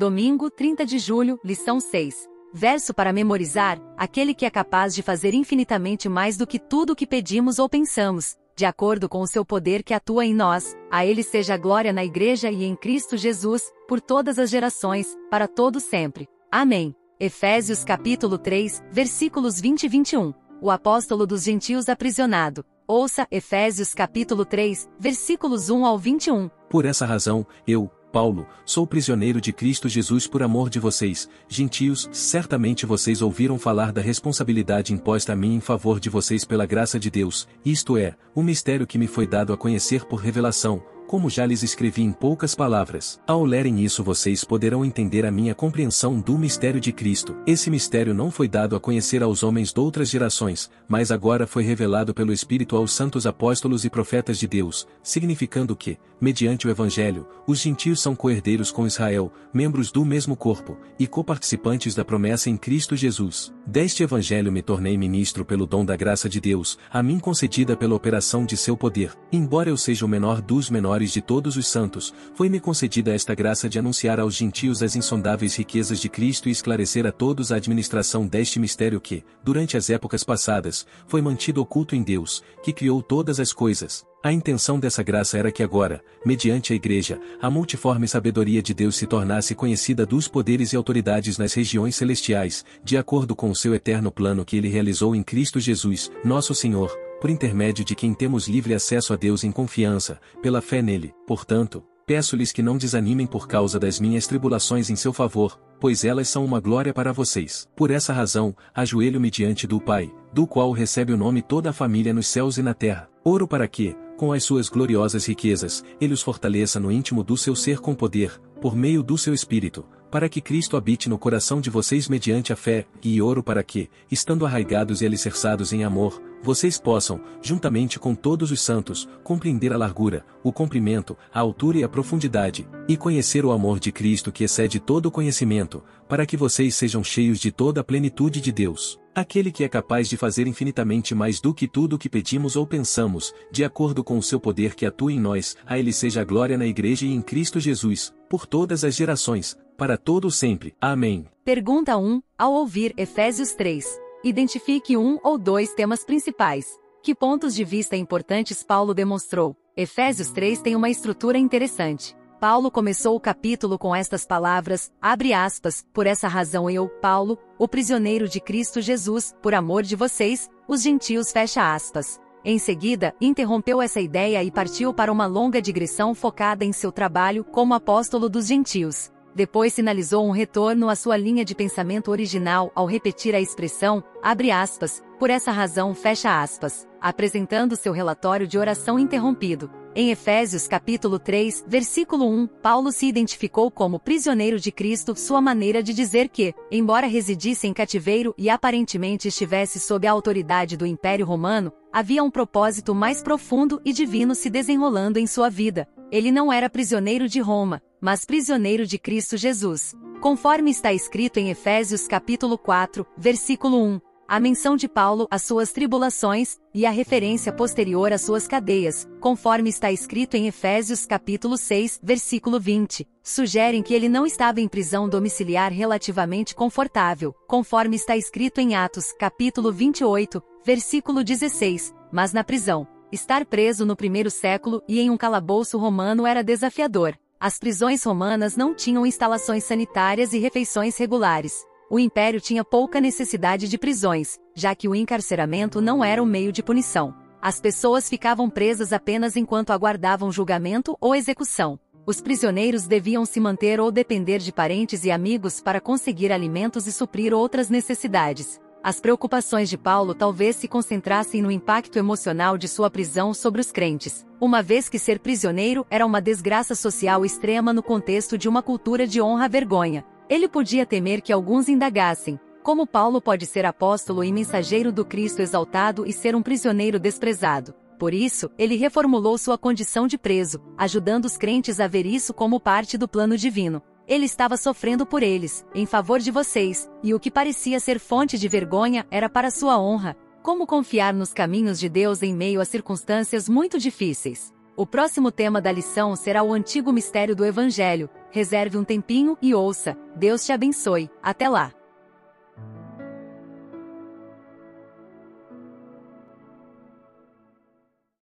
Domingo, 30 de julho, lição 6. Verso para memorizar: aquele que é capaz de fazer infinitamente mais do que tudo o que pedimos ou pensamos, de acordo com o seu poder que atua em nós, a ele seja a glória na Igreja e em Cristo Jesus, por todas as gerações, para todo sempre. Amém. Efésios capítulo 3, versículos 20 e 21. O apóstolo dos gentios aprisionado. Ouça Efésios capítulo 3, versículos 1 ao 21. Por essa razão, eu, Paulo, sou prisioneiro de Cristo Jesus por amor de vocês, gentios, certamente vocês ouviram falar da responsabilidade imposta a mim em favor de vocês pela graça de Deus, isto é, o mistério que me foi dado a conhecer por revelação, como já lhes escrevi em poucas palavras. Ao lerem isso vocês poderão entender a minha compreensão do mistério de Cristo. Esse mistério não foi dado a conhecer aos homens de outras gerações, mas agora foi revelado pelo Espírito aos santos apóstolos e profetas de Deus, significando que, mediante o Evangelho, os gentios são coerdeiros com Israel, membros do mesmo corpo, e coparticipantes da promessa em Cristo Jesus. Deste Evangelho me tornei ministro pelo dom da graça de Deus, a mim concedida pela operação de seu poder. Embora eu seja o menor dos menores maiores de todos os santos, foi-me concedida esta graça de anunciar aos gentios as insondáveis riquezas de Cristo e esclarecer a todos a administração deste mistério que, durante as épocas passadas, foi mantido oculto em Deus, que criou todas as coisas. A intenção dessa graça era que agora, mediante a Igreja, a multiforme sabedoria de Deus se tornasse conhecida dos poderes e autoridades nas regiões celestiais, de acordo com o seu eterno plano que ele realizou em Cristo Jesus, nosso Senhor, por intermédio de quem temos livre acesso a Deus em confiança, pela fé nele. Portanto, peço-lhes que não desanimem por causa das minhas tribulações em seu favor, pois elas são uma glória para vocês. Por essa razão, ajoelho-me diante do Pai, do qual recebe o nome toda a família nos céus e na terra. Oro para que, com as suas gloriosas riquezas, ele os fortaleça no íntimo do seu ser com poder, por meio do seu Espírito, para que Cristo habite no coração de vocês mediante a fé, e oro para que, estando arraigados e alicerçados em amor, vocês possam, juntamente com todos os santos, compreender a largura, o comprimento, a altura e a profundidade, e conhecer o amor de Cristo que excede todo o conhecimento, para que vocês sejam cheios de toda a plenitude de Deus. Aquele que é capaz de fazer infinitamente mais do que tudo o que pedimos ou pensamos, de acordo com o seu poder que atua em nós, a ele seja a glória na Igreja e em Cristo Jesus, por todas as gerações, para todo sempre. Amém. Pergunta 1. Ao ouvir Efésios 3, identifique um ou dois temas principais. Que pontos de vista importantes Paulo demonstrou? Efésios 3 tem uma estrutura interessante. Paulo começou o capítulo com estas palavras, abre aspas, por essa razão eu, Paulo, o prisioneiro de Cristo Jesus, por amor de vocês, os gentios fecha aspas. Em seguida, interrompeu essa ideia e partiu para uma longa digressão focada em seu trabalho como apóstolo dos gentios. Depois sinalizou um retorno à sua linha de pensamento original ao repetir a expressão, abre aspas, por essa razão fecha aspas, apresentando seu relatório de oração interrompido. Em Efésios capítulo 3, versículo 1, Paulo se identificou como prisioneiro de Cristo, sua maneira de dizer que, embora residisse em cativeiro e aparentemente estivesse sob a autoridade do Império Romano, havia um propósito mais profundo e divino se desenrolando em sua vida. Ele não era prisioneiro de Roma, mas prisioneiro de Cristo Jesus. Conforme está escrito em Efésios capítulo 4, versículo 1, a menção de Paulo às suas tribulações e a referência posterior às suas cadeias, conforme está escrito em Efésios capítulo 6, versículo 20, sugerem que ele não estava em prisão domiciliar relativamente confortável, conforme está escrito em Atos capítulo 28, versículo 16, mas na prisão. Estar preso no primeiro século e em um calabouço romano era desafiador. As prisões romanas não tinham instalações sanitárias e refeições regulares. O império tinha pouca necessidade de prisões, já que o encarceramento não era o meio de punição. As pessoas ficavam presas apenas enquanto aguardavam julgamento ou execução. Os prisioneiros deviam se manter ou depender de parentes e amigos para conseguir alimentos e suprir outras necessidades. As preocupações de Paulo talvez se concentrassem no impacto emocional de sua prisão sobre os crentes, uma vez que ser prisioneiro era uma desgraça social extrema no contexto de uma cultura de honra-vergonha. Ele podia temer que alguns indagassem: como Paulo pode ser apóstolo e mensageiro do Cristo exaltado e ser um prisioneiro desprezado? Por isso, ele reformulou sua condição de preso, ajudando os crentes a ver isso como parte do plano divino. Ele estava sofrendo por eles, em favor de vocês, e o que parecia ser fonte de vergonha era para sua honra. Como confiar nos caminhos de Deus em meio a circunstâncias muito difíceis? O próximo tema da lição será o antigo mistério do Evangelho, reserve um tempinho e ouça. Deus te abençoe. Até lá!